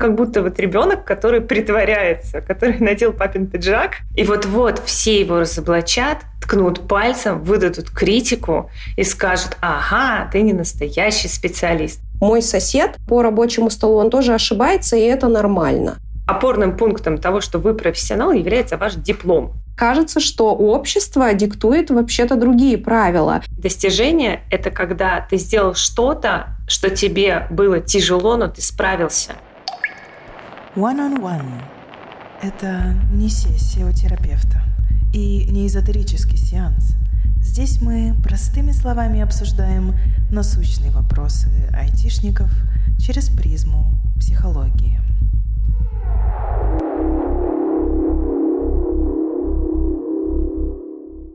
как будто вот ребенок, который притворяется, который надел папин пиджак, и вот-вот все его разоблачат, ткнут пальцем, выдадут критику и скажут, ага, ты не настоящий специалист. Мой сосед по рабочему столу, он тоже ошибается, и это нормально. Опорным пунктом того, что вы профессионал, является ваш диплом. Кажется, что общество диктует вообще-то другие правила. Достижение — это когда ты сделал что-то, что тебе было тяжело, но ты справился. One-on-one -on -one. — это не сессия у терапевта и не эзотерический сеанс. Здесь мы простыми словами обсуждаем насущные вопросы айтишников через призму психологии.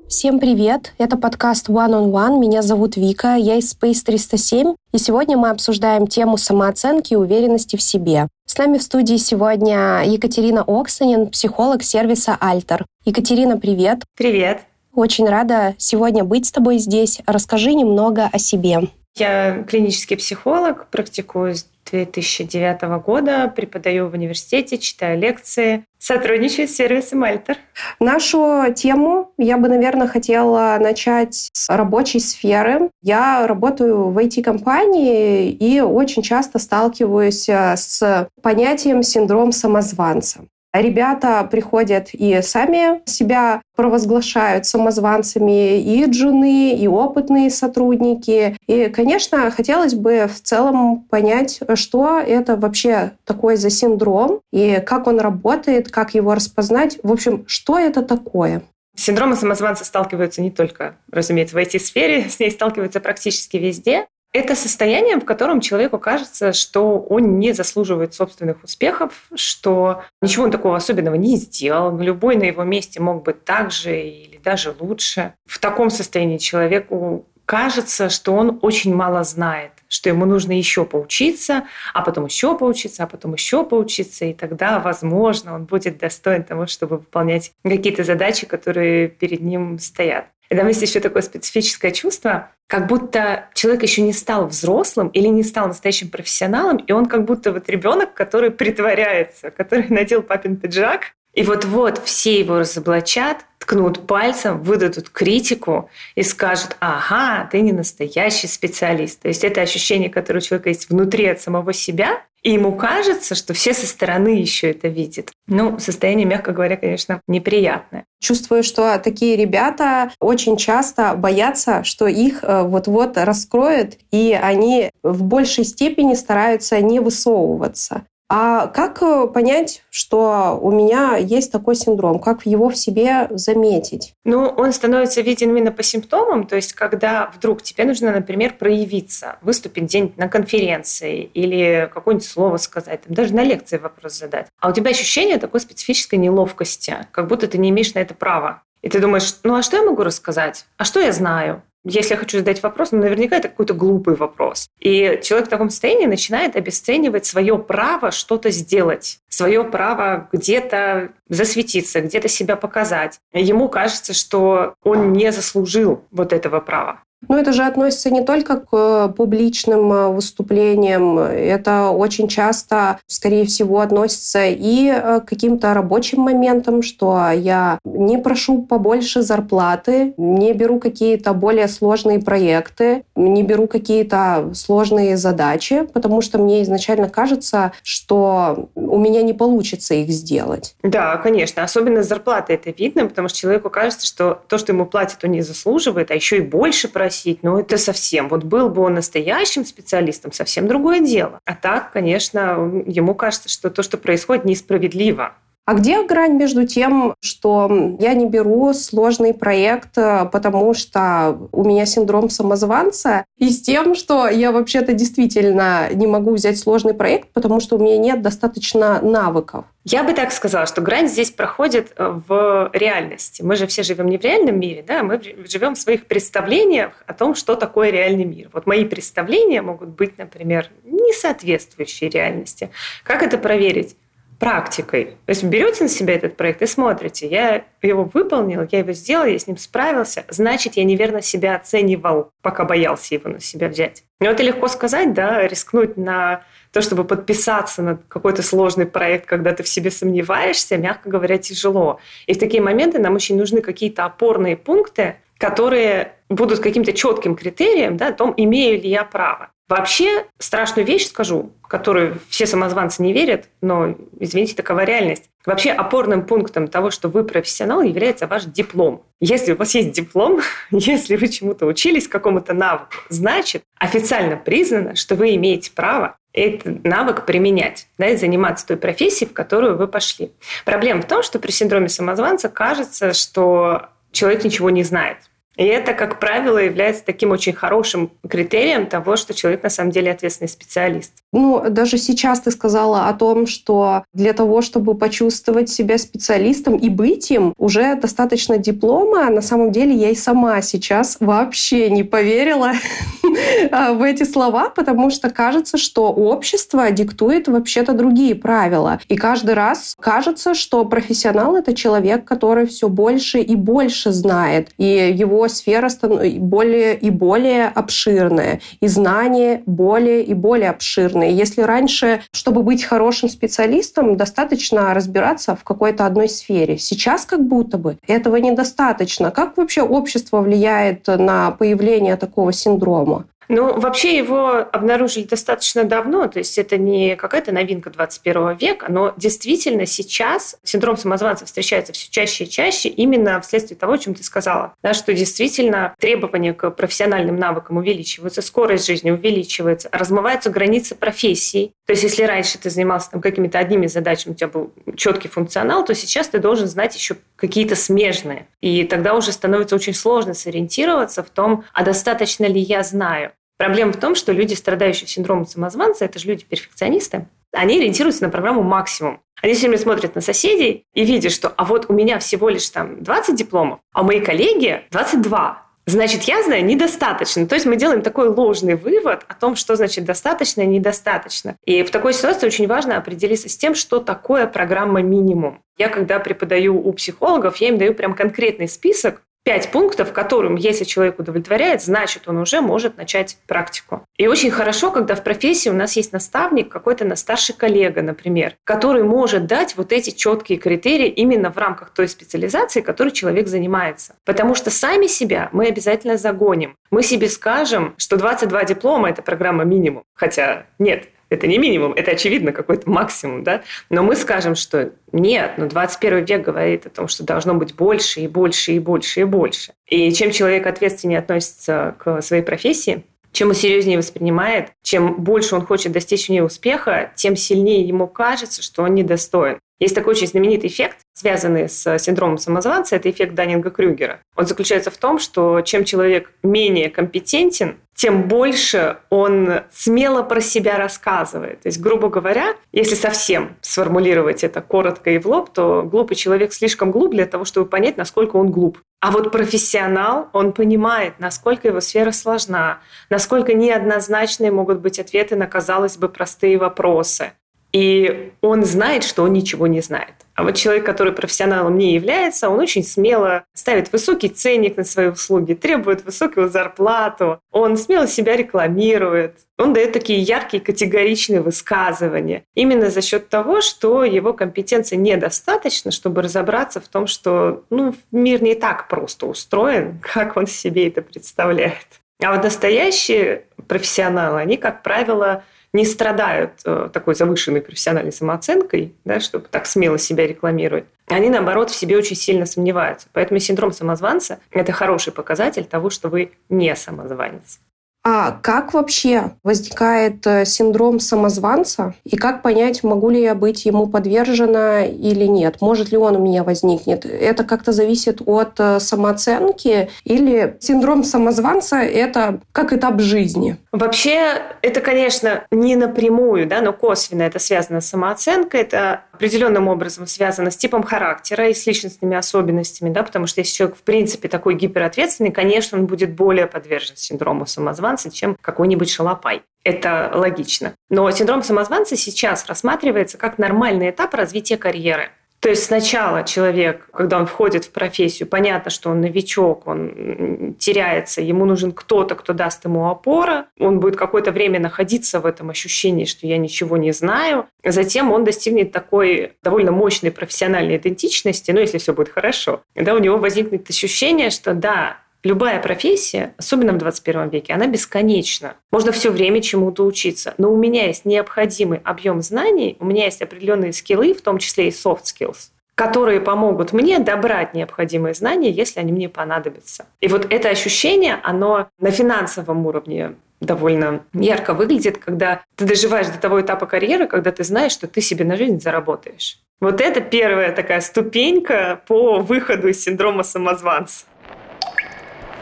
Всем привет! Это подкаст One on One. Меня зовут Вика, я из Space 307, и сегодня мы обсуждаем тему самооценки и уверенности в себе. С нами в студии сегодня Екатерина Оксанин, психолог сервиса Альтер. Екатерина, привет! Привет! Очень рада сегодня быть с тобой здесь. Расскажи немного о себе. Я клинический психолог, практикую с 2009 года, преподаю в университете, читаю лекции, сотрудничаю с сервисом Альтер. Нашу тему я бы, наверное, хотела начать с рабочей сферы. Я работаю в IT-компании и очень часто сталкиваюсь э, с понятием синдром самозванца. Ребята приходят и сами себя провозглашают самозванцами, и джуны, и опытные сотрудники. И, конечно, хотелось бы в целом понять, что это вообще такой за синдром, и как он работает, как его распознать. В общем, что это такое? Синдромы самозванца сталкиваются не только, разумеется, в IT-сфере, с ней сталкиваются практически везде. Это состояние, в котором человеку кажется, что он не заслуживает собственных успехов, что ничего он такого особенного не сделал, любой на его месте мог быть так же или даже лучше. В таком состоянии человеку кажется, что он очень мало знает, что ему нужно еще поучиться, а потом еще поучиться, а потом еще поучиться, и тогда, возможно, он будет достоин того, чтобы выполнять какие-то задачи, которые перед ним стоят. И там есть еще такое специфическое чувство, как будто человек еще не стал взрослым или не стал настоящим профессионалом, и он как будто вот ребенок, который притворяется, который надел папин пиджак, и вот-вот все его разоблачат, ткнут пальцем, выдадут критику и скажут, ага, ты не настоящий специалист. То есть это ощущение, которое у человека есть внутри от самого себя, и ему кажется, что все со стороны еще это видят. Ну, состояние, мягко говоря, конечно, неприятное. Чувствую, что такие ребята очень часто боятся, что их э, вот-вот раскроют, и они в большей степени стараются не высовываться. А как э, понять, что у меня есть такой синдром? Как его в себе заметить? Ну, он становится виден именно по симптомам. То есть, когда вдруг тебе нужно, например, проявиться, выступить где-нибудь на конференции или какое-нибудь слово сказать, там, даже на лекции вопрос задать. А у тебя ощущение такой специфической неловкости, как будто ты не имеешь на это права. И ты думаешь, ну а что я могу рассказать? А что я знаю? Если я хочу задать вопрос, ну, наверняка это какой-то глупый вопрос. И человек в таком состоянии начинает обесценивать свое право что-то сделать, свое право где-то засветиться, где-то себя показать. Ему кажется, что он не заслужил вот этого права. Ну, это же относится не только к э, публичным э, выступлениям, это очень часто, скорее всего, относится и э, к каким-то рабочим моментам, что я не прошу побольше зарплаты, не беру какие-то более сложные проекты, не беру какие-то сложные задачи, потому что мне изначально кажется, что у меня не получится их сделать. Да, конечно. Особенно с зарплатой это видно, потому что человеку кажется, что то, что ему платят, он не заслуживает, а еще и больше просить просить, ну это совсем. Вот был бы он настоящим специалистом, совсем другое дело. А так, конечно, ему кажется, что то, что происходит, несправедливо. А где грань между тем, что я не беру сложный проект, э, потому что у меня синдром самозванца, и с тем, что я вообще-то действительно не могу взять сложный проект, потому что у меня нет достаточно навыков? Я бы так сказала, что грань здесь проходит э, в реальности. Мы же все живем не в реальном мире, да, мы живем в своих представлениях о том, что такое реальный мир. Вот мои представления могут быть, например, не соответствующие реальности. Как это проверить? Практикой. То есть берете на себя этот проект и смотрите, я его выполнил, я его сделал, я с ним справился, значит, я неверно себя оценивал, пока боялся его на себя взять. Но это легко сказать, да, рискнуть на то, чтобы подписаться на какой-то сложный проект, когда ты в себе сомневаешься, мягко говоря, тяжело. И в такие моменты нам очень нужны какие-то опорные пункты, которые будут каким-то четким критерием да, о том, имею ли я право. Вообще страшную вещь скажу, которую все самозванцы не верят, но, извините, такова реальность. Вообще опорным пунктом того, что вы профессионал, является ваш диплом. Если у вас есть диплом, если вы чему-то учились, какому-то навыку, значит, официально признано, что вы имеете право этот навык применять да, и заниматься той профессией, в которую вы пошли. Проблема в том, что при синдроме самозванца кажется, что человек ничего не знает. И это, как правило, является таким очень хорошим критерием того, что человек на самом деле ответственный специалист. Ну, даже сейчас ты сказала о том, что для того, чтобы почувствовать себя специалистом и быть им, уже достаточно диплома. На самом деле я и сама сейчас вообще не поверила в эти слова, потому что кажется, что общество диктует вообще-то другие правила. И каждый раз кажется, что профессионал — это человек, который все больше и больше знает. И его сфера более и более обширная, и знания более и более обширные. Если раньше, чтобы быть хорошим специалистом, достаточно разбираться в какой-то одной сфере, сейчас как будто бы этого недостаточно. Как вообще общество влияет на появление такого синдрома? Ну, вообще его обнаружили достаточно давно, то есть это не какая-то новинка 21 века, но действительно сейчас синдром самозванца встречается все чаще и чаще именно вследствие того, о чем ты сказала, да, что действительно требования к профессиональным навыкам увеличиваются, скорость жизни увеличивается, размываются границы профессий. То есть если раньше ты занимался там какими-то одними задачами, у тебя был четкий функционал, то сейчас ты должен знать еще какие-то смежные. И тогда уже становится очень сложно сориентироваться в том, а достаточно ли я знаю. Проблема в том, что люди, страдающие синдромом самозванца, это же люди-перфекционисты, они ориентируются на программу максимум. Они все время смотрят на соседей и видят, что а вот у меня всего лишь там 20 дипломов, а моей коллеги 22. Значит, я знаю недостаточно. То есть мы делаем такой ложный вывод о том, что значит достаточно и недостаточно. И в такой ситуации очень важно определиться с тем, что такое программа минимум. Я когда преподаю у психологов, я им даю прям конкретный список пять пунктов, которым, если человек удовлетворяет, значит, он уже может начать практику. И очень хорошо, когда в профессии у нас есть наставник, какой-то на старший коллега, например, который может дать вот эти четкие критерии именно в рамках той специализации, которой человек занимается. Потому что сами себя мы обязательно загоним. Мы себе скажем, что 22 диплома – это программа минимум. Хотя нет, это не минимум, это, очевидно, какой-то максимум, да? Но мы скажем, что нет, но 21 век говорит о том, что должно быть больше и больше и больше и больше. И чем человек ответственнее относится к своей профессии, чем он серьезнее воспринимает, чем больше он хочет достичь в ней успеха, тем сильнее ему кажется, что он недостоин. Есть такой очень знаменитый эффект, связанный с синдромом самозванца, это эффект Даннинга-Крюгера. Он заключается в том, что чем человек менее компетентен, тем больше он смело про себя рассказывает. То есть, грубо говоря, если совсем сформулировать это коротко и в лоб, то глупый человек слишком глуп для того, чтобы понять, насколько он глуп. А вот профессионал, он понимает, насколько его сфера сложна, насколько неоднозначные могут быть ответы на, казалось бы, простые вопросы. И он знает, что он ничего не знает. А вот человек, который профессионалом не является, он очень смело ставит высокий ценник на свои услуги, требует высокую зарплату, он смело себя рекламирует, он дает такие яркие категоричные высказывания. Именно за счет того, что его компетенции недостаточно, чтобы разобраться в том, что ну, мир не так просто устроен, как он себе это представляет. А вот настоящие профессионалы, они, как правило, не страдают э, такой завышенной профессиональной самооценкой, да, чтобы так смело себя рекламировать, они, наоборот, в себе очень сильно сомневаются. Поэтому синдром самозванца – это хороший показатель того, что вы не самозванец. А как вообще возникает э, синдром самозванца? И как понять, могу ли я быть ему подвержена или нет? Может ли он у меня возникнет? Это как-то зависит от э, самооценки? Или синдром самозванца – это как этап жизни? Вообще, это, конечно, не напрямую, да, но косвенно это связано с самооценкой. Это определенным образом связано с типом характера и с личностными особенностями, да, потому что если человек, в принципе, такой гиперответственный, конечно, он будет более подвержен синдрому самозванца, чем какой-нибудь шалопай. Это логично. Но синдром самозванца сейчас рассматривается как нормальный этап развития карьеры. То есть сначала человек, когда он входит в профессию, понятно, что он новичок, он теряется, ему нужен кто-то, кто даст ему опора, он будет какое-то время находиться в этом ощущении, что я ничего не знаю. Затем он достигнет такой довольно мощной профессиональной идентичности, ну, если все будет хорошо. Да, у него возникнет ощущение, что да, Любая профессия, особенно в 21 веке, она бесконечна. Можно все время чему-то учиться. Но у меня есть необходимый объем знаний, у меня есть определенные скиллы, в том числе и soft skills, которые помогут мне добрать необходимые знания, если они мне понадобятся. И вот это ощущение, оно на финансовом уровне довольно ярко выглядит, когда ты доживаешь до того этапа карьеры, когда ты знаешь, что ты себе на жизнь заработаешь. Вот это первая такая ступенька по выходу из синдрома самозванца.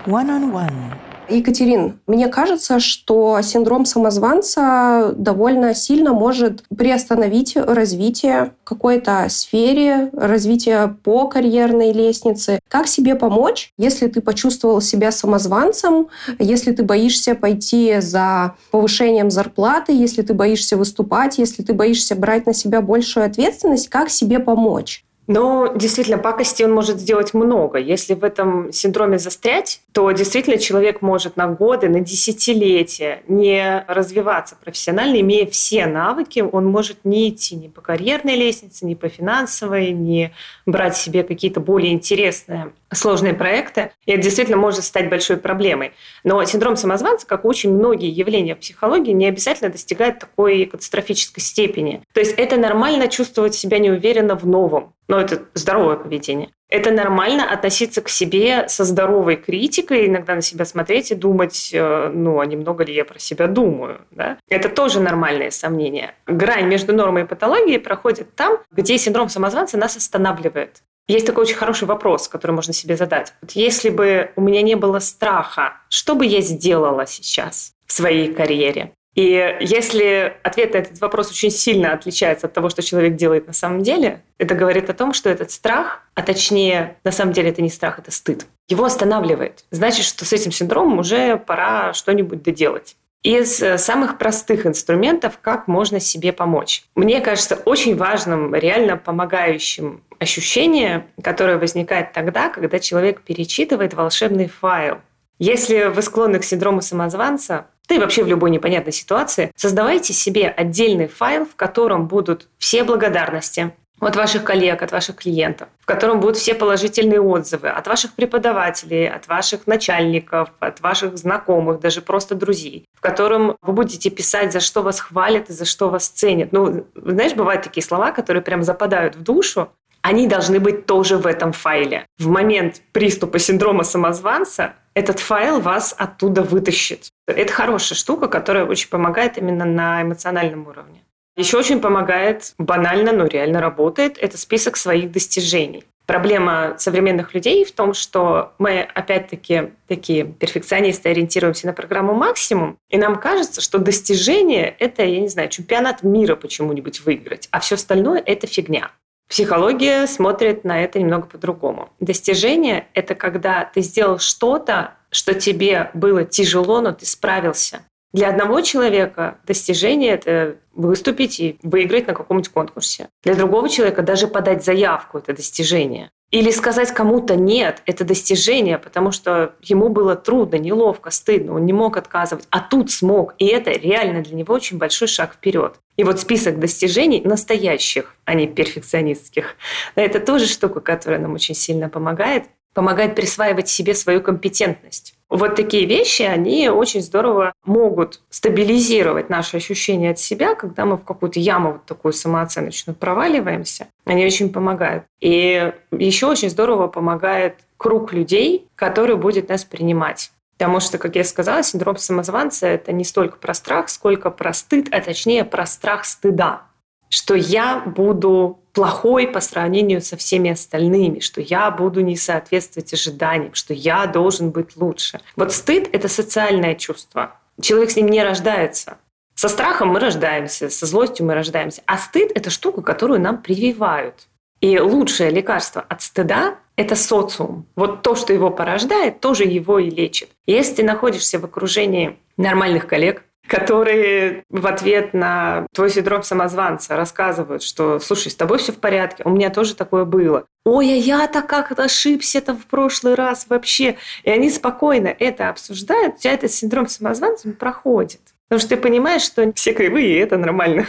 One-on-one. Екатерин, мне кажется, что синдром самозванца довольно сильно может приостановить развитие какой-то сфере, развитие по карьерной лестнице. Как себе помочь, если ты почувствовал себя самозванцем, если ты боишься пойти за повышением зарплаты, если ты боишься выступать, если ты боишься брать на себя большую ответственность, как себе помочь? Но действительно, пакости он может сделать много. Если в этом синдроме застрять, то действительно человек может на годы, на десятилетия не развиваться профессионально, имея все навыки, он может не идти ни по карьерной лестнице, ни по финансовой, не брать себе какие-то более интересные сложные проекты, и это действительно может стать большой проблемой. Но синдром самозванца, как очень многие явления психологии, не обязательно достигает такой катастрофической степени. То есть это нормально чувствовать себя неуверенно в новом, но это здоровое поведение. Это нормально относиться к себе со здоровой критикой, иногда на себя смотреть и думать, э, ну, а немного ли я про себя думаю. Да? Это тоже нормальное сомнение. Грань между нормой и патологией проходит там, где синдром самозванца нас останавливает. Есть такой очень хороший вопрос, который можно себе задать. Вот если бы у меня не было страха, что бы я сделала сейчас в своей карьере? И если ответ на этот вопрос очень сильно отличается от того, что человек делает на самом деле, это говорит о том, что этот страх, а точнее, на самом деле это не страх, это стыд, его останавливает. Значит, что с этим синдромом уже пора что-нибудь доделать из э, самых простых инструментов, как можно себе помочь. Мне кажется, очень важным, реально помогающим ощущение, которое возникает тогда, когда человек перечитывает волшебный файл. Если вы склонны к синдрому самозванца, да и вообще в любой непонятной ситуации, создавайте себе отдельный файл, в котором будут все благодарности, от ваших коллег, от ваших клиентов, в котором будут все положительные отзывы от ваших преподавателей, от ваших начальников, от ваших знакомых, даже просто друзей, в котором вы будете писать, за что вас хвалят и за что вас ценят. Ну, знаешь, бывают такие слова, которые прям западают в душу, они должны быть тоже в этом файле. В момент приступа синдрома самозванца этот файл вас оттуда вытащит. Это хорошая штука, которая очень помогает именно на эмоциональном уровне. Еще очень помогает, банально, но реально работает, это список своих достижений. Проблема современных людей в том, что мы, опять-таки, такие перфекционисты, ориентируемся на программу «Максимум», и нам кажется, что достижение – это, я не знаю, чемпионат мира почему-нибудь выиграть, а все остальное – это фигня. Психология смотрит на это немного по-другому. Достижение – это когда ты сделал что-то, что тебе было тяжело, но ты справился. Для одного человека достижение – это выступить и выиграть на каком-нибудь конкурсе. Для другого человека даже подать заявку – это достижение. Или сказать кому-то «нет» – это достижение, потому что ему было трудно, неловко, стыдно, он не мог отказывать, а тут смог. И это реально для него очень большой шаг вперед. И вот список достижений настоящих, а не перфекционистских, это тоже штука, которая нам очень сильно помогает, помогает присваивать себе свою компетентность. Вот такие вещи, они очень здорово могут стабилизировать наши ощущения от себя, когда мы в какую-то яму вот такую самооценочную проваливаемся. Они очень помогают. И еще очень здорово помогает круг людей, который будет нас принимать. Потому что, как я сказала, синдром самозванца – это не столько про страх, сколько про стыд, а точнее про страх стыда. Что я буду плохой по сравнению со всеми остальными, что я буду не соответствовать ожиданиям, что я должен быть лучше. Вот стыд — это социальное чувство. Человек с ним не рождается. Со страхом мы рождаемся, со злостью мы рождаемся. А стыд — это штука, которую нам прививают. И лучшее лекарство от стыда это социум. Вот то, что его порождает, тоже его и лечит. Если ты находишься в окружении нормальных коллег, которые в ответ на твой синдром самозванца рассказывают, что, слушай, с тобой все в порядке, у меня тоже такое было. Ой, а я-то как ошибся-то в прошлый раз вообще. И они спокойно это обсуждают, у тебя этот синдром самозванца проходит. Потому что ты понимаешь, что все кривые, и это нормально.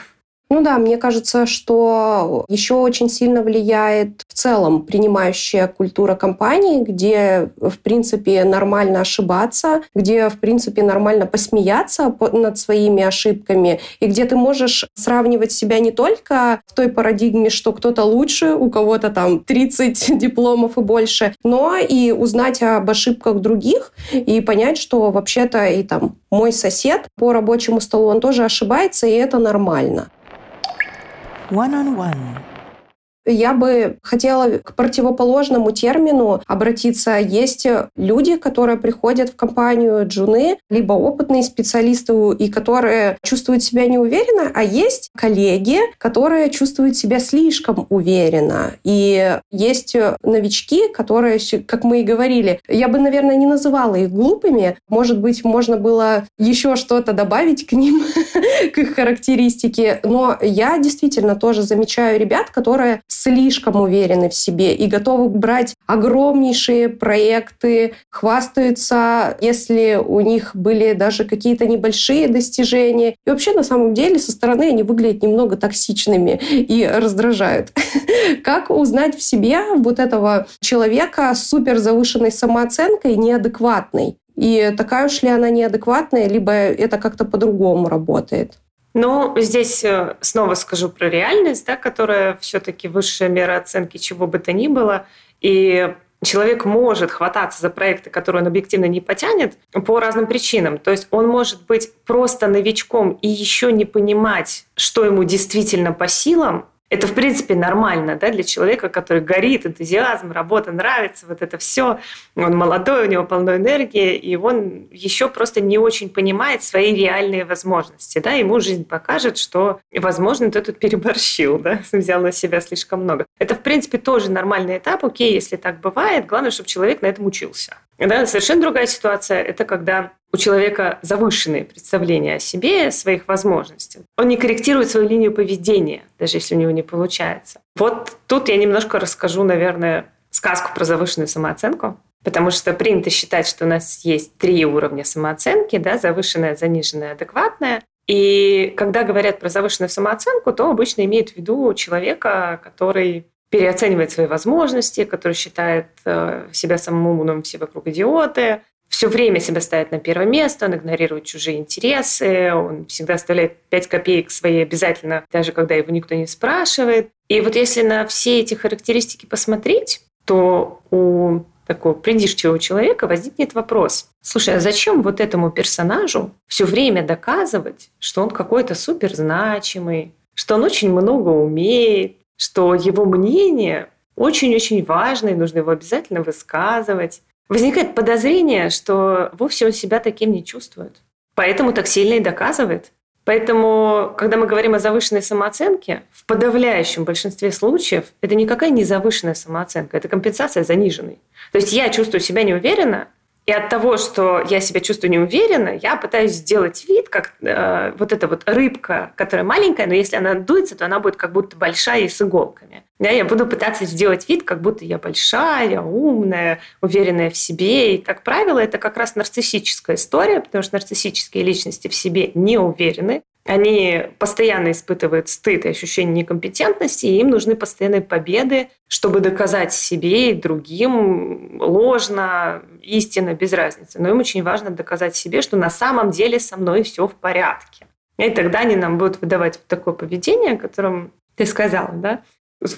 Ну да, мне кажется, что еще очень сильно влияет в целом принимающая культура компании, где, в принципе, нормально ошибаться, где, в принципе, нормально посмеяться над своими ошибками, и где ты можешь сравнивать себя не только в той парадигме, что кто-то лучше, у кого-то там 30 дипломов и больше, но и узнать об ошибках других и понять, что вообще-то и там мой сосед по рабочему столу, он тоже ошибается, и это нормально. one on one. Я бы хотела к противоположному термину обратиться. Есть люди, которые приходят в компанию джуны, либо опытные специалисты, и которые чувствуют себя неуверенно, а есть коллеги, которые чувствуют себя слишком уверенно. И есть новички, которые, как мы и говорили, я бы, наверное, не называла их глупыми. Может быть, можно было еще что-то добавить к ним, к их характеристике. Но я действительно тоже замечаю ребят, которые слишком уверены в себе и готовы брать огромнейшие проекты, хвастаются, если у них были даже какие-то небольшие достижения. И вообще, на самом деле, со стороны они выглядят немного токсичными и раздражают. Как узнать в себе вот этого человека с супер завышенной самооценкой, неадекватной? И такая уж ли она неадекватная, либо это как-то по-другому работает? Ну, здесь э, снова скажу про реальность, да, которая все-таки высшая мера оценки чего бы то ни было. И человек может хвататься за проекты, которые он объективно не потянет по разным причинам. То есть он может быть просто новичком и еще не понимать, что ему действительно по силам, это, в принципе, нормально да, для человека, который горит, энтузиазм, работа нравится, вот это все. Он молодой, у него полно энергии, и он еще просто не очень понимает свои реальные возможности. Да? Ему жизнь покажет, что, возможно, ты тут переборщил, да? взял на себя слишком много. Это, в принципе, тоже нормальный этап. Окей, если так бывает, главное, чтобы человек на этом учился. Да, совершенно другая ситуация – это когда у человека завышенные представления о себе, о своих возможностях. Он не корректирует свою линию поведения, даже если у него не получается. Вот тут я немножко расскажу, наверное, сказку про завышенную самооценку. Потому что принято считать, что у нас есть три уровня самооценки, да, завышенная, заниженная, адекватная. И когда говорят про завышенную самооценку, то обычно имеют в виду человека, который переоценивает свои возможности, который считает э, себя самым умным, все вокруг идиоты, все время себя ставит на первое место, он игнорирует чужие интересы, он всегда оставляет 5 копеек свои обязательно, даже когда его никто не спрашивает. И вот если на все эти характеристики посмотреть, то у такого придирчивого человека возникнет вопрос. Слушай, а зачем вот этому персонажу все время доказывать, что он какой-то суперзначимый, что он очень много умеет, что его мнение очень-очень важно, и нужно его обязательно высказывать, Возникает подозрение, что вовсе он себя таким не чувствует. Поэтому так сильно и доказывает. Поэтому, когда мы говорим о завышенной самооценке, в подавляющем большинстве случаев это никакая не завышенная самооценка, это компенсация заниженной. То есть я чувствую себя неуверенно, и от того, что я себя чувствую неуверенно, я пытаюсь сделать вид, как э, вот эта вот рыбка, которая маленькая, но если она дуется, то она будет как будто большая и с иголками. Да, я буду пытаться сделать вид, как будто я большая, умная, уверенная в себе. И, как правило, это как раз нарциссическая история, потому что нарциссические личности в себе не уверены. Они постоянно испытывают стыд и ощущение некомпетентности, и им нужны постоянные победы, чтобы доказать себе и другим ложно, истинно, без разницы. Но им очень важно доказать себе, что на самом деле со мной все в порядке. И тогда они нам будут выдавать вот такое поведение, о котором ты сказала, да?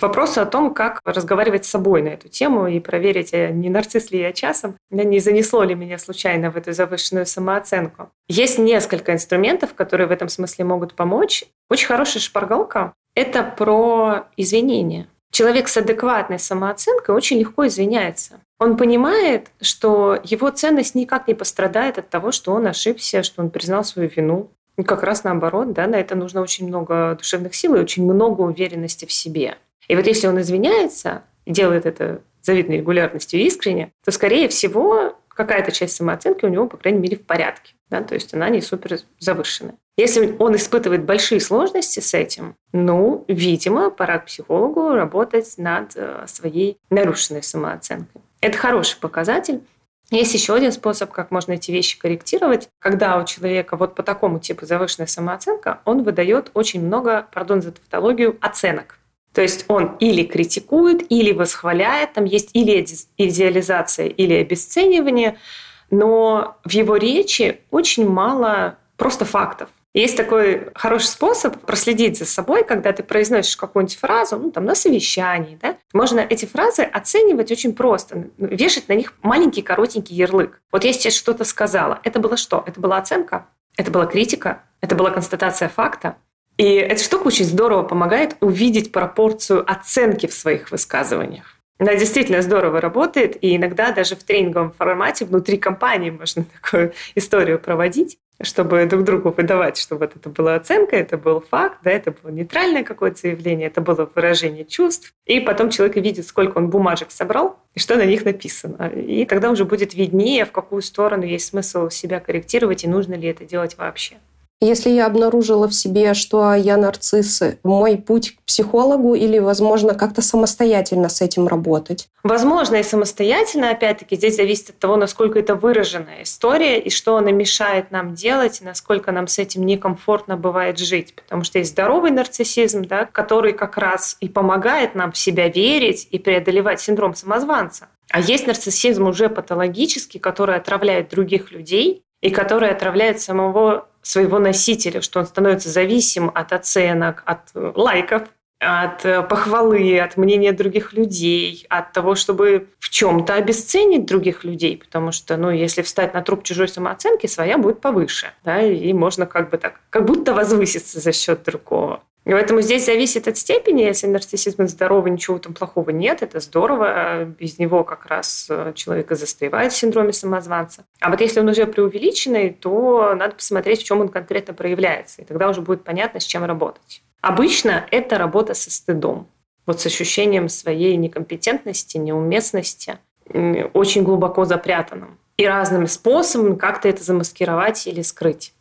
Вопрос о том, как разговаривать с собой на эту тему и проверить, а не нарцисс ли я часом, не занесло ли меня случайно в эту завышенную самооценку. Есть несколько инструментов, которые в этом смысле могут помочь. Очень хорошая шпаргалка – это про извинения. Человек с адекватной самооценкой очень легко извиняется. Он понимает, что его ценность никак не пострадает от того, что он ошибся, что он признал свою вину. И как раз наоборот, да, на это нужно очень много душевных сил и очень много уверенности в себе. И вот если он извиняется, делает это завидной регулярностью и искренне, то, скорее всего, какая-то часть самооценки у него, по крайней мере, в порядке. Да? То есть она не супер завышенная. Если он испытывает большие сложности с этим, ну, видимо, пора к психологу работать над э, своей нарушенной самооценкой. Это хороший показатель. Есть еще один способ, как можно эти вещи корректировать. Когда у человека вот по такому типу завышенная самооценка, он выдает очень много, пардон за тавтологию, оценок. То есть он или критикует, или восхваляет, там есть или идеализация, или обесценивание, но в его речи очень мало просто фактов. Есть такой хороший способ проследить за собой, когда ты произносишь какую-нибудь фразу, ну, там, на совещании, да, можно эти фразы оценивать очень просто, вешать на них маленький коротенький ярлык. Вот я сейчас что-то сказала. Это было что? Это была оценка? Это была критика? Это была констатация факта? И эта штука очень здорово помогает увидеть пропорцию оценки в своих высказываниях. Она действительно здорово работает, и иногда даже в тренинговом формате внутри компании можно такую историю проводить, чтобы друг другу выдавать, что вот это была оценка, это был факт, да, это было нейтральное какое-то заявление, это было выражение чувств. И потом человек видит, сколько он бумажек собрал и что на них написано. И тогда уже будет виднее, в какую сторону есть смысл себя корректировать и нужно ли это делать вообще. Если я обнаружила в себе, что я нарцисс, мой путь к психологу или, возможно, как-то самостоятельно с этим работать? Возможно, и самостоятельно, опять-таки, здесь зависит от того, насколько это выраженная история и что она мешает нам делать, и насколько нам с этим некомфортно бывает жить. Потому что есть здоровый нарциссизм, да, который как раз и помогает нам в себя верить и преодолевать синдром самозванца. А есть нарциссизм уже патологический, который отравляет других людей и который отравляет самого своего носителя, что он становится зависим от оценок, от э, лайков, от э, похвалы, от мнения других людей, от того, чтобы в чем-то обесценить других людей, потому что, ну, если встать на труп чужой самооценки, своя будет повыше, да, и можно как бы так, как будто возвыситься за счет другого. И поэтому здесь зависит от степени. Если нарциссизм здоровый, ничего там плохого нет, это здорово. Без него как раз э, человек и застревает в синдроме самозванца. А вот если он уже преувеличенный, то надо посмотреть, в чем он конкретно проявляется. И тогда уже будет понятно, с чем работать. Обычно это работа со стыдом. Вот с ощущением своей некомпетентности, неуместности, очень глубоко запрятанным. И разными способами как-то это замаскировать или скрыть.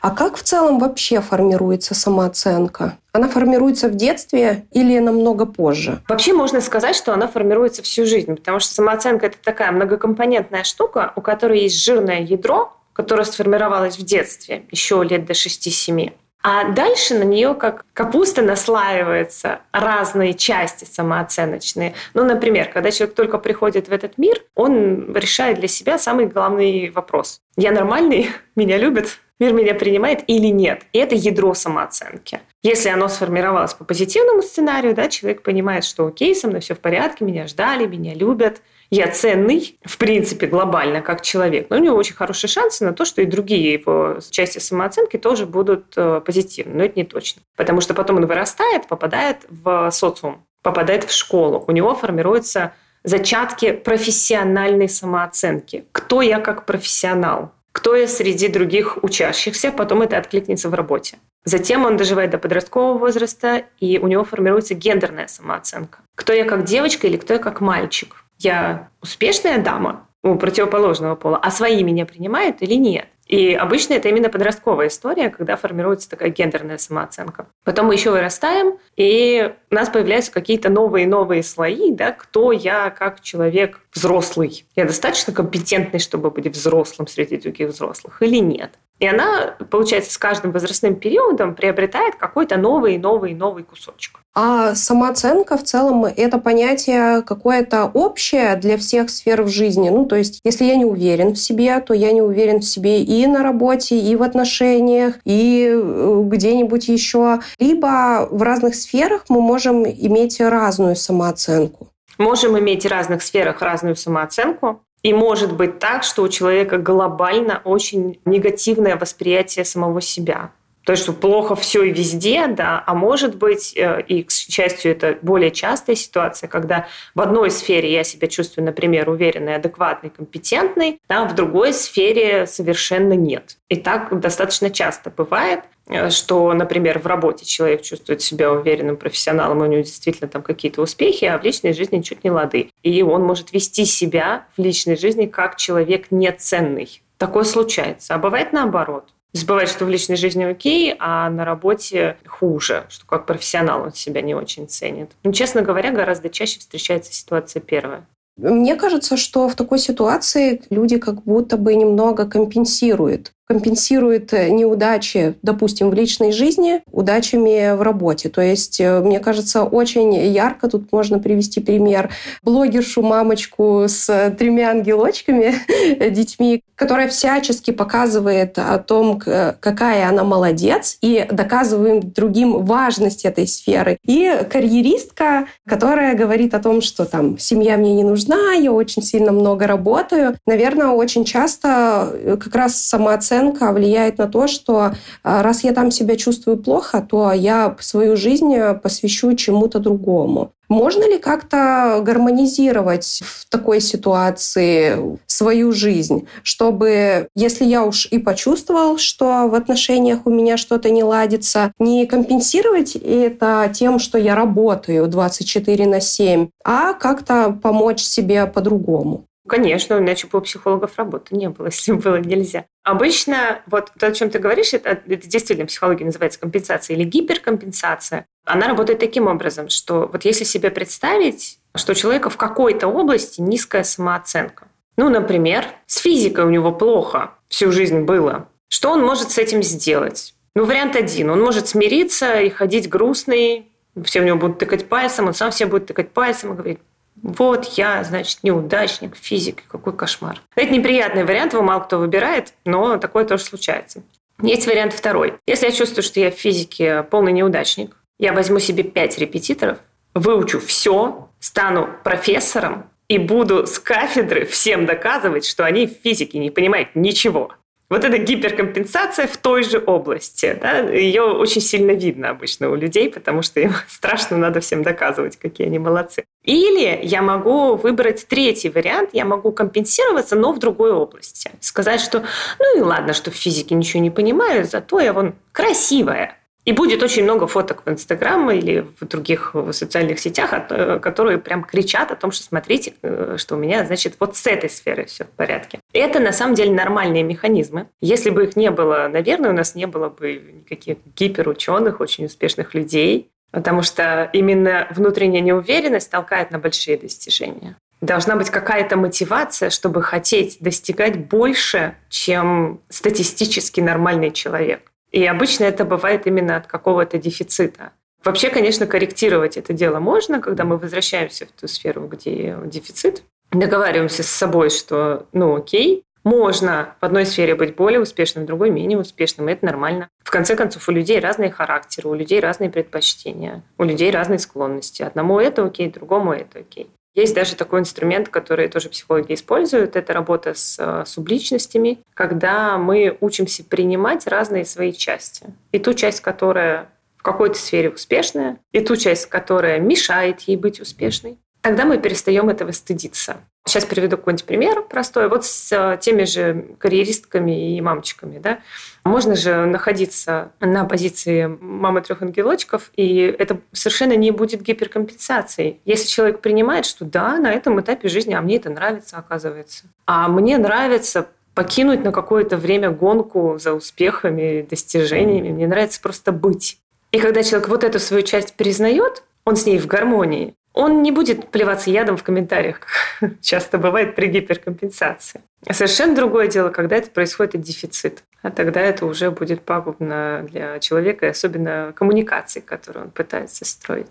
А как в целом вообще формируется самооценка? Она формируется в детстве или намного позже? Вообще можно сказать, что она формируется всю жизнь, потому что самооценка – это такая многокомпонентная штука, у которой есть жирное ядро, которое сформировалось в детстве, еще лет до 6-7. А дальше на нее как капуста наслаиваются разные части самооценочные. Ну, например, когда человек только приходит в этот мир, он решает для себя самый главный вопрос. Я нормальный? Меня любят? Мир меня принимает или нет. И это ядро самооценки. Если оно сформировалось по позитивному сценарию, да, человек понимает, что окей, со мной все в порядке, меня ждали, меня любят, я ценный, в принципе, глобально, как человек. Но у него очень хорошие шансы на то, что и другие его части самооценки тоже будут э, позитивны. Но это не точно. Потому что потом он вырастает, попадает в социум, попадает в школу. У него формируются зачатки профессиональной самооценки. Кто я как профессионал? Кто я среди других учащихся, потом это откликнется в работе. Затем он доживает до подросткового возраста, и у него формируется гендерная самооценка. Кто я как девочка или кто я как мальчик? Я успешная дама у противоположного пола, а свои меня принимают или нет? И обычно это именно подростковая история, когда формируется такая гендерная самооценка. Потом мы еще вырастаем, и у нас появляются какие-то новые-новые слои, да, кто я как человек взрослый. Я достаточно компетентный, чтобы быть взрослым среди других взрослых или нет. И она, получается, с каждым возрастным периодом приобретает какой-то новый, новый, новый кусочек. А самооценка в целом – это понятие какое-то общее для всех сфер в жизни. Ну, то есть, если я не уверен в себе, то я не уверен в себе и на работе, и в отношениях, и э, где-нибудь еще. Либо в разных сферах мы можем иметь разную самооценку. Можем иметь в разных сферах разную самооценку. И может быть так, что у человека глобально очень негативное восприятие самого себя. То есть, что плохо все и везде, да, а может быть, э, и, к счастью, это более частая ситуация, когда в одной сфере я себя чувствую, например, уверенной, адекватной, компетентной, да, в другой сфере совершенно нет. И так достаточно часто бывает, э, что, например, в работе человек чувствует себя уверенным профессионалом, у него действительно там какие-то успехи, а в личной жизни чуть не лады. И он может вести себя в личной жизни как человек неценный. Такое случается. А бывает наоборот. Забывает, что в личной жизни окей, а на работе хуже, что как профессионал он себя не очень ценит. Но, честно говоря, гораздо чаще встречается ситуация первая. Мне кажется, что в такой ситуации люди как будто бы немного компенсируют компенсирует э, неудачи, допустим, в личной жизни удачами в работе. То есть, э, мне кажется, очень ярко тут можно привести пример блогершу мамочку с тремя ангелочками, детьми, которая всячески показывает о том, какая она молодец, и доказывает другим важность этой сферы. И карьеристка, которая говорит о том, что там семья мне не нужна, я очень сильно много работаю. Наверное, очень часто э, как раз самооценка самооценка влияет на то, что а, раз я там себя чувствую плохо, то я свою жизнь посвящу чему-то другому. Можно ли как-то гармонизировать в такой ситуации свою жизнь, чтобы, если я уж и почувствовал, что в отношениях у меня что-то не ладится, не компенсировать это тем, что я работаю 24 на 7, а как-то помочь себе по-другому? Конечно, иначе бы у психологов работы не было, если было нельзя. Обычно, вот то, о чем ты говоришь, это, это действительно психология называется компенсация или гиперкомпенсация. Она работает таким образом, что вот если себе представить, что у человека в какой-то области низкая самооценка. Ну, например, с физикой у него плохо всю жизнь было. Что он может с этим сделать? Ну, вариант один. Он может смириться и ходить грустный, все в него будут тыкать пальцем, он сам все будет тыкать пальцем и говорить, вот я, значит, неудачник, физик, какой кошмар. Это неприятный вариант, его мало кто выбирает, но такое тоже случается. Есть вариант второй. Если я чувствую, что я в физике полный неудачник, я возьму себе пять репетиторов, выучу все, стану профессором и буду с кафедры всем доказывать, что они в физике не понимают ничего. Вот эта гиперкомпенсация в той же области, да, ее очень сильно видно обычно у людей, потому что им страшно надо всем доказывать, какие они молодцы. Или я могу выбрать третий вариант, я могу компенсироваться, но в другой области. Сказать, что ну и ладно, что в физике ничего не понимаю, зато я вон красивая, и будет очень много фоток в Инстаграм или в других социальных сетях, э, которые прям кричат о том, что смотрите, э, что у меня, значит, вот с этой сферой все в порядке. Это на самом деле нормальные механизмы. Если бы их не было, наверное, у нас не было бы никаких гиперученых, очень успешных людей, потому что именно внутренняя неуверенность толкает на большие достижения. Должна быть какая-то мотивация, чтобы хотеть достигать больше, чем статистически нормальный человек. И обычно это бывает именно от какого-то дефицита. Вообще, конечно, корректировать это дело можно, когда мы возвращаемся в ту сферу, где дефицит. Договариваемся с собой, что, ну, окей, можно в одной сфере быть более успешным, в другой менее успешным, и это нормально. В конце концов, у людей разные характеры, у людей разные предпочтения, у людей разные склонности. Одному это окей, другому это окей. Есть даже такой инструмент, который тоже психологи используют. Это работа с э, субличностями, когда мы учимся принимать разные свои части. И ту часть, которая в какой-то сфере успешная, и ту часть, которая мешает ей быть успешной тогда мы перестаем этого стыдиться. Сейчас приведу какой-нибудь пример простой. Вот с э, теми же карьеристками и мамочками. Да? Можно же находиться на позиции мамы трех ангелочков, и это совершенно не будет гиперкомпенсацией. Если человек принимает, что да, на этом этапе жизни, а мне это нравится, оказывается. А мне нравится покинуть на какое-то время гонку за успехами, достижениями. Мне нравится просто быть. И когда человек вот эту свою часть признает, он с ней в гармонии, он не будет плеваться ядом в комментариях, как часто бывает при гиперкомпенсации. Совершенно другое дело, когда это происходит дефицит. А тогда это уже будет пагубно для человека, и особенно коммуникации, которую он пытается строить.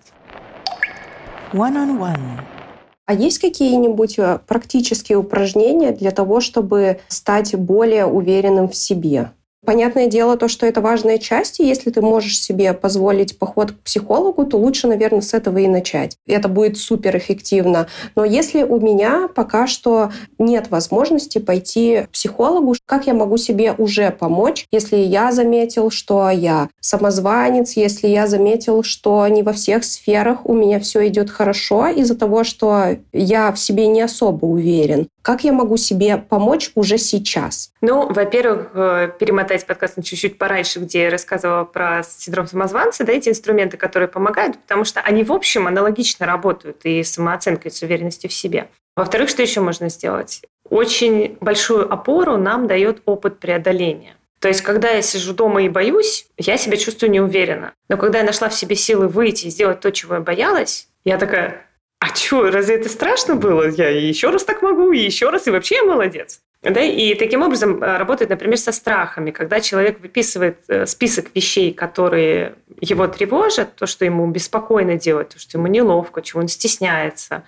One-on-one. -on -one. А есть какие-нибудь э, практические упражнения для того, чтобы стать более уверенным в себе? Понятное дело то, что это важная часть, и если ты можешь себе позволить поход к психологу, то лучше, наверное, с этого и начать. Это будет супер эффективно. Но если у меня пока что нет возможности пойти к психологу, как я могу себе уже помочь, если я заметил, что я самозванец, если я заметил, что не во всех сферах у меня все идет хорошо из-за того, что я в себе не особо уверен. Как я могу себе помочь уже сейчас? Ну, во-первых, э, перемотать подкаст на чуть-чуть пораньше, где я рассказывала про синдром самозванца, да, эти инструменты, которые помогают, потому что они, в общем, аналогично работают и с самооценкой, и с уверенностью в себе. Во-вторых, что еще можно сделать? Очень большую опору нам дает опыт преодоления. То есть, когда я сижу дома и боюсь, я себя чувствую неуверенно. Но когда я нашла в себе силы выйти и сделать то, чего я боялась, я такая, а что, разве это страшно было? Я еще раз так могу, и еще раз, и вообще я молодец. Да, и таким образом э, работает, например, со страхами, когда человек выписывает э, список вещей, которые его тревожат, то, что ему беспокойно делать, то, что ему неловко, чего он стесняется.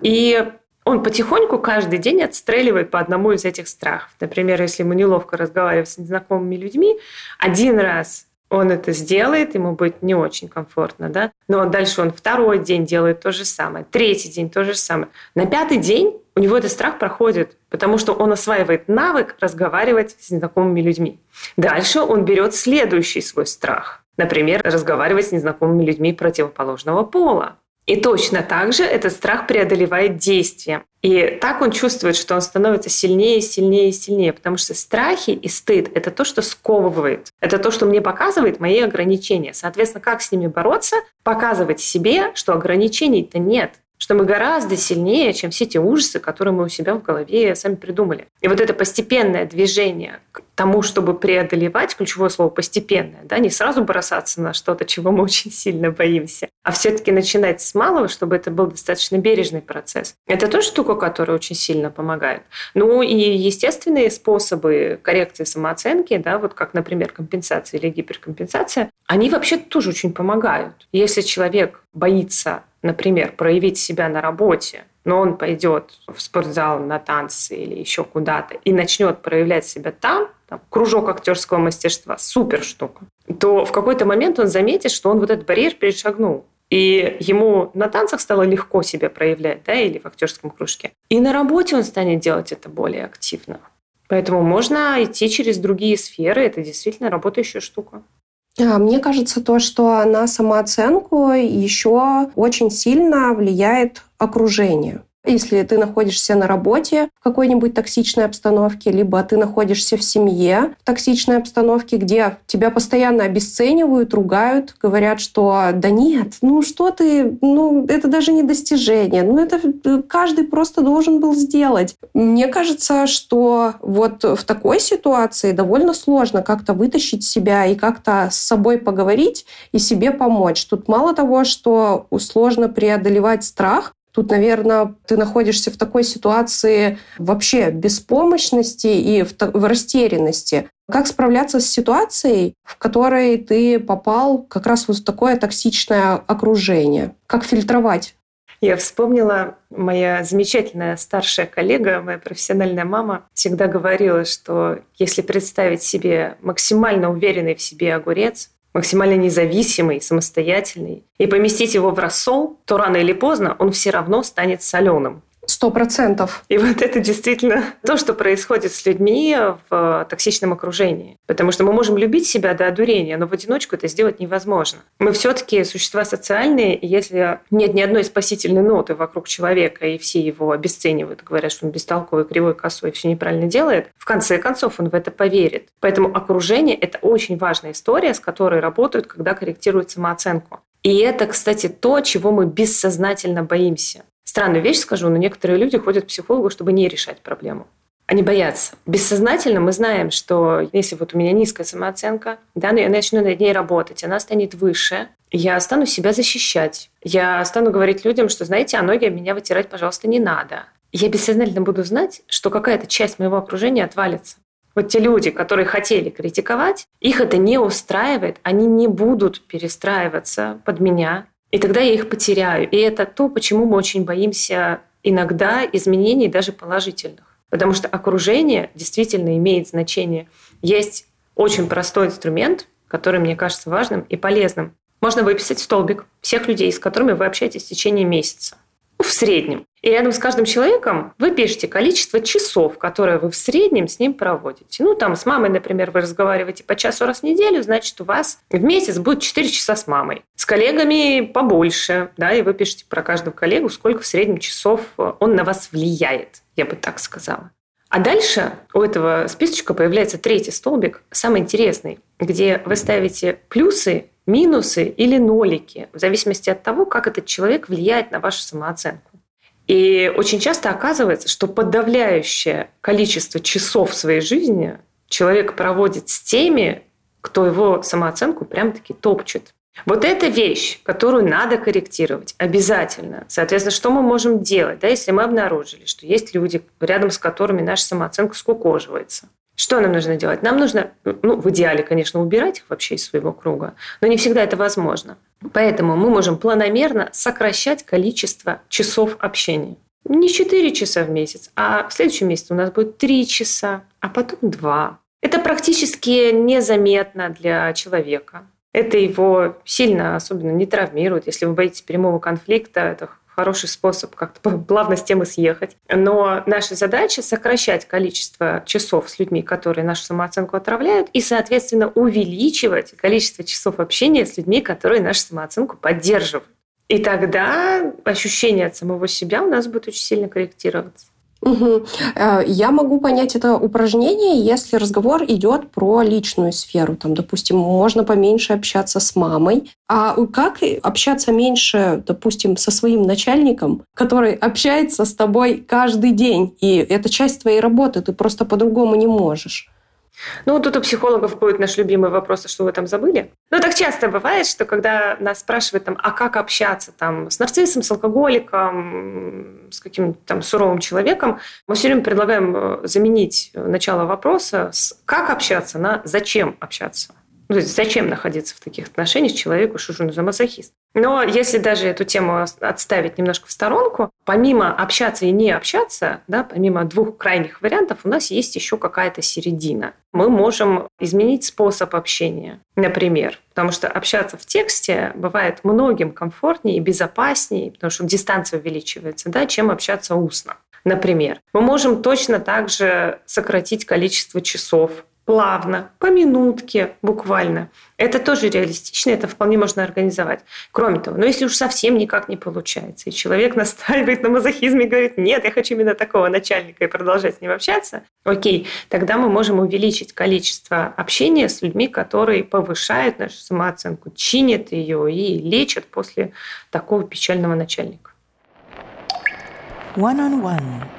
И он потихоньку каждый день отстреливает по одному из этих страхов. Например, если ему неловко разговаривать с незнакомыми людьми, один раз он это сделает, ему будет не очень комфортно, да, но дальше он второй день делает то же самое, третий день то же самое. На пятый день у него этот страх проходит, потому что он осваивает навык разговаривать с незнакомыми людьми. Дальше он берет следующий свой страх. Например, разговаривать с незнакомыми людьми противоположного пола. И точно так же этот страх преодолевает действием. И так он чувствует, что он становится сильнее, сильнее, сильнее, потому что страхи и стыд – это то, что сковывает. Это то, что мне показывает мои ограничения. Соответственно, как с ними бороться? Показывать себе, что ограничений-то нет что мы гораздо сильнее, чем все те ужасы, которые мы у себя в голове сами придумали. И вот это постепенное движение к тому, чтобы преодолевать, ключевое слово постепенное, да, не сразу бросаться на что-то, чего мы очень сильно боимся, а все-таки начинать с малого, чтобы это был достаточно бережный процесс. Это тоже штука, которая очень сильно помогает. Ну и естественные способы коррекции самооценки, да, вот как, например, компенсация или гиперкомпенсация, они вообще тоже очень помогают. Если человек боится например, проявить себя на работе, но он пойдет в спортзал на танцы или еще куда-то и начнет проявлять себя там, там кружок актерского мастерства, супер штука, то в какой-то момент он заметит, что он вот этот барьер перешагнул. И ему на танцах стало легко себя проявлять, да, или в актерском кружке. И на работе он станет делать это более активно. Поэтому можно идти через другие сферы, это действительно работающая штука. Мне кажется, то, что на самооценку еще очень сильно влияет окружение. Если ты находишься на работе в какой-нибудь токсичной обстановке, либо ты находишься в семье в токсичной обстановке, где тебя постоянно обесценивают, ругают, говорят, что да нет, ну что ты, ну это даже не достижение, ну это каждый просто должен был сделать. Мне кажется, что вот в такой ситуации довольно сложно как-то вытащить себя и как-то с собой поговорить и себе помочь. Тут мало того, что сложно преодолевать страх, Тут, наверное, ты находишься в такой ситуации вообще беспомощности и в, в растерянности. Как справляться с ситуацией, в которой ты попал как раз вот в такое токсичное окружение? Как фильтровать? Я вспомнила, моя замечательная старшая коллега, моя профессиональная мама, всегда говорила, что если представить себе максимально уверенный в себе огурец, максимально независимый, самостоятельный, и поместить его в рассол, то рано или поздно он все равно станет соленым. Сто процентов. И вот это действительно то, что происходит с людьми в токсичном окружении. Потому что мы можем любить себя до одурения, но в одиночку это сделать невозможно. Мы все-таки существа социальные, и если нет ни одной спасительной ноты вокруг человека, и все его обесценивают, говорят, что он бестолковый, кривой, косой, все неправильно делает, в конце концов он в это поверит. Поэтому окружение – это очень важная история, с которой работают, когда корректируют самооценку. И это, кстати, то, чего мы бессознательно боимся. Странную вещь скажу, но некоторые люди ходят к психологу, чтобы не решать проблему. Они боятся. Бессознательно мы знаем, что если вот у меня низкая самооценка, да, но я начну над ней работать, она станет выше, я стану себя защищать. Я стану говорить людям, что, знаете, а ноги меня вытирать, пожалуйста, не надо. Я бессознательно буду знать, что какая-то часть моего окружения отвалится. Вот те люди, которые хотели критиковать, их это не устраивает, они не будут перестраиваться под меня, и тогда я их потеряю. И это то, почему мы очень боимся иногда изменений даже положительных. Потому что окружение действительно имеет значение. Есть очень простой инструмент, который мне кажется важным и полезным. Можно выписать столбик всех людей, с которыми вы общаетесь в течение месяца. В среднем. И рядом с каждым человеком вы пишете количество часов, которые вы в среднем с ним проводите. Ну, там, с мамой, например, вы разговариваете по часу раз в неделю, значит, у вас в месяц будет 4 часа с мамой. С коллегами побольше, да, и вы пишете про каждого коллегу, сколько в среднем часов он на вас влияет, я бы так сказала. А дальше у этого списочка появляется третий столбик, самый интересный, где вы ставите плюсы, минусы или нолики, в зависимости от того, как этот человек влияет на вашу самооценку. И очень часто оказывается, что подавляющее количество часов своей жизни человек проводит с теми, кто его самооценку прям-таки топчет. Вот эта вещь, которую надо корректировать обязательно. Соответственно, что мы можем делать, да, если мы обнаружили, что есть люди, рядом с которыми наша самооценка скукоживается. Что нам нужно делать? Нам нужно, ну, в идеале, конечно, убирать их вообще из своего круга, но не всегда это возможно. Поэтому мы можем планомерно сокращать количество часов общения. Не 4 часа в месяц, а в следующем месяце у нас будет 3 часа, а потом 2. Это практически незаметно для человека. Это его сильно особенно не травмирует. Если вы боитесь прямого конфликта, это хороший способ как-то плавно с темы съехать. Но наша задача сокращать количество часов с людьми, которые нашу самооценку отравляют, и, соответственно, увеличивать количество часов общения с людьми, которые нашу самооценку поддерживают. И тогда ощущение от самого себя у нас будет очень сильно корректироваться. Угу. Я могу понять это упражнение, если разговор идет про личную сферу. Там, допустим, можно поменьше общаться с мамой. А как общаться меньше, допустим, со своим начальником, который общается с тобой каждый день? И это часть твоей работы, ты просто по-другому не можешь. Ну, тут у психологов будет наш любимый вопрос, а что вы там забыли? Ну, так часто бывает, что когда нас спрашивают, там, а как общаться там, с нарциссом, с алкоголиком, с каким-то там суровым человеком, мы все время предлагаем э, заменить начало вопроса с «как общаться» на «зачем общаться». Ну, то есть зачем находиться в таких отношениях человеку, что он за масохист. Но если даже эту тему отставить немножко в сторонку, помимо общаться и не общаться, да, помимо двух крайних вариантов, у нас есть еще какая-то середина. Мы можем изменить способ общения, например, потому что общаться в тексте бывает многим комфортнее и безопаснее, потому что дистанция увеличивается, да, чем общаться устно. Например, мы можем точно так же сократить количество часов плавно, по минутке буквально. Это тоже реалистично, это вполне можно организовать. Кроме того, но если уж совсем никак не получается, и человек настаивает на мазохизме и говорит, нет, я хочу именно такого начальника и продолжать с ним общаться, окей, тогда мы можем увеличить количество общения с людьми, которые повышают нашу самооценку, чинят ее и лечат после такого печального начальника. One-on-one. -on -one.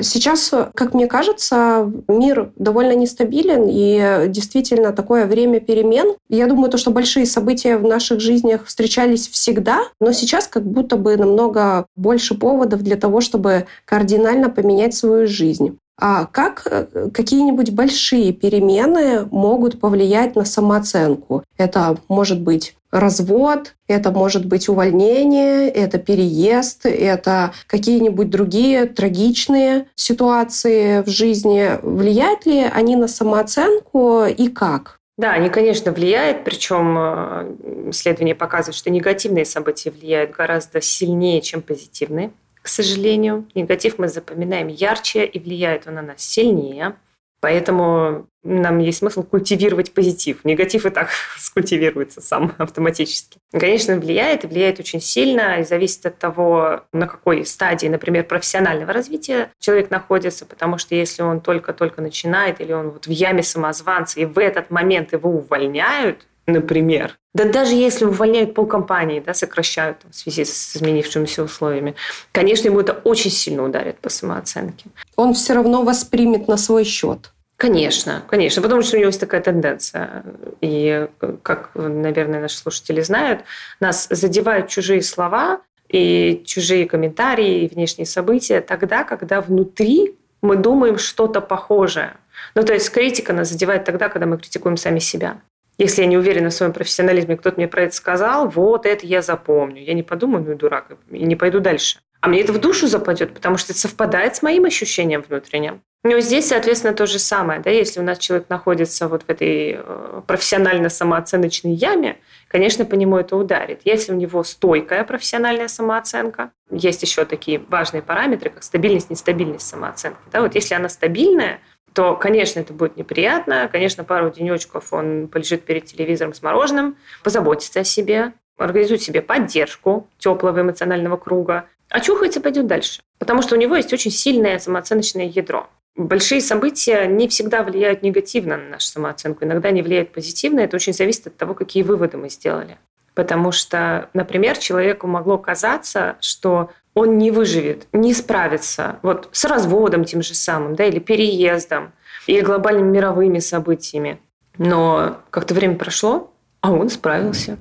Сейчас, как мне кажется, мир довольно нестабилен, и действительно такое время перемен. Я думаю, то, что большие события в наших жизнях встречались всегда, но сейчас как будто бы намного больше поводов для того, чтобы кардинально поменять свою жизнь. А как э, какие-нибудь большие перемены могут повлиять на самооценку? Это может быть развод, это может быть увольнение, это переезд, это какие-нибудь другие трагичные ситуации в жизни. Влияют ли они на самооценку и как? Да, они, конечно, влияют, причем э, исследования показывают, что негативные события влияют гораздо сильнее, чем позитивные. К сожалению, негатив мы запоминаем ярче и влияет он на нас сильнее. Поэтому нам есть смысл культивировать позитив. Негатив и так скультивируется сам автоматически. Конечно, влияет, и влияет очень сильно, и зависит от того, на какой стадии, например, профессионального развития человек находится, потому что если он только-только начинает, или он вот в яме самозванца, и в этот момент его увольняют, например. Да даже если увольняют полкомпании, да, сокращают в связи с изменившимися условиями, конечно, ему это очень сильно ударит по самооценке. Он все равно воспримет на свой счет. Конечно, конечно, потому что у него есть такая тенденция. И, как, наверное, наши слушатели знают, нас задевают чужие слова и чужие комментарии, и внешние события тогда, когда внутри мы думаем что-то похожее. Ну, то есть критика нас задевает тогда, когда мы критикуем сами себя. Если я не уверена в своем профессионализме, кто-то мне про это сказал, вот это я запомню. Я не подумаю, ну дурак, и не пойду дальше. а мне это в душу западет, потому что это совпадает с моим ощущением внутренним. Ну, здесь, соответственно, то же самое. Да? Если у нас человек находится вот в этой э, профессионально-самооценочной яме, конечно, по нему это ударит. Если у него стойкая профессиональная самооценка, есть еще такие важные параметры, как стабильность, нестабильность самооценки. Да? Вот если она стабильная, то, конечно, это будет неприятно. Конечно, пару денечков он полежит перед телевизором с мороженым, позаботится о себе, организует себе поддержку теплого эмоционального круга, очухается и пойдет дальше. Потому что у него есть очень сильное самооценочное ядро. Большие события не всегда влияют негативно на нашу самооценку, иногда они влияют позитивно. Это очень зависит от того, какие выводы мы сделали. Потому что, например, человеку могло казаться, что он не выживет, не справится вот с разводом тем же самым, да, или переездом, или глобальными мировыми событиями. Но как-то время прошло, а он справился.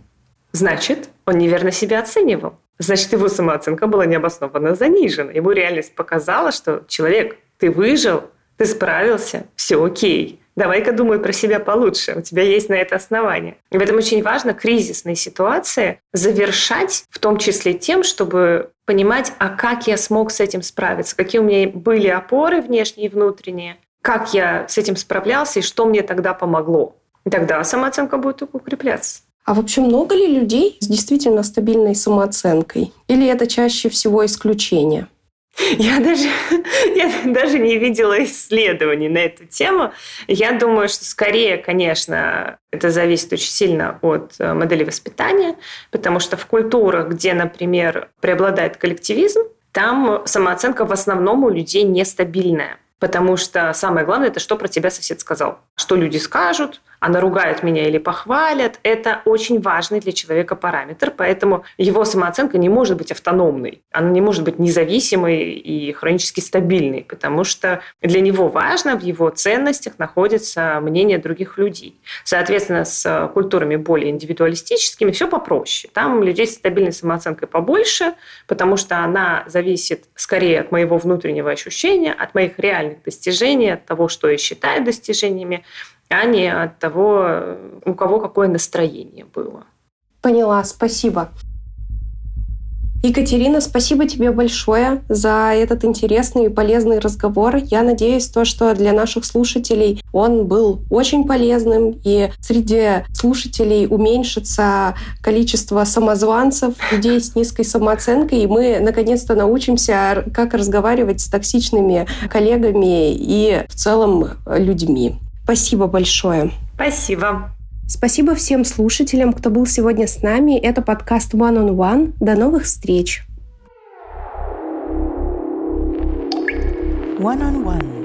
Значит, он неверно себя оценивал. Значит, его самооценка была необоснованно занижена. Ему реальность показала, что человек, ты выжил, ты справился, все окей. Давай-ка думай про себя получше. У тебя есть на это основание. И в этом очень важно кризисные ситуации завершать, в том числе тем, чтобы понимать, а как я смог с этим справиться, какие у меня были опоры внешние и внутренние, как я с этим справлялся и что мне тогда помогло. И тогда самооценка будет укрепляться. А вообще много ли людей с действительно стабильной самооценкой? Или это чаще всего исключение? Я даже, я даже не видела исследований на эту тему. Я думаю, что скорее, конечно, это зависит очень сильно от э, модели воспитания, потому что в культурах, где, например, преобладает коллективизм, там самооценка в основном у людей нестабильная. Потому что самое главное – это что про тебя сосед сказал. Что люди скажут, она ругает меня или похвалят. Это очень важный для человека параметр, поэтому его самооценка не может быть автономной. Она не может быть независимой и хронически стабильной, потому что для него важно, в его ценностях находится мнение других людей. Соответственно, с культурами более индивидуалистическими все попроще. Там людей с стабильной самооценкой побольше, потому что она зависит скорее от моего внутреннего ощущения, от моих реальных достижений, от того, что я считаю достижениями, а не от того, у кого какое настроение было. Поняла, спасибо. Екатерина, спасибо тебе большое за этот интересный и полезный разговор. Я надеюсь, то, что для наших слушателей он был очень полезным, и среди слушателей уменьшится количество самозванцев, людей с низкой самооценкой, и мы наконец-то научимся, как разговаривать с токсичными коллегами и в целом людьми. Спасибо большое. Спасибо. Спасибо всем слушателям, кто был сегодня с нами. Это подкаст One on One. До новых встреч. One on One.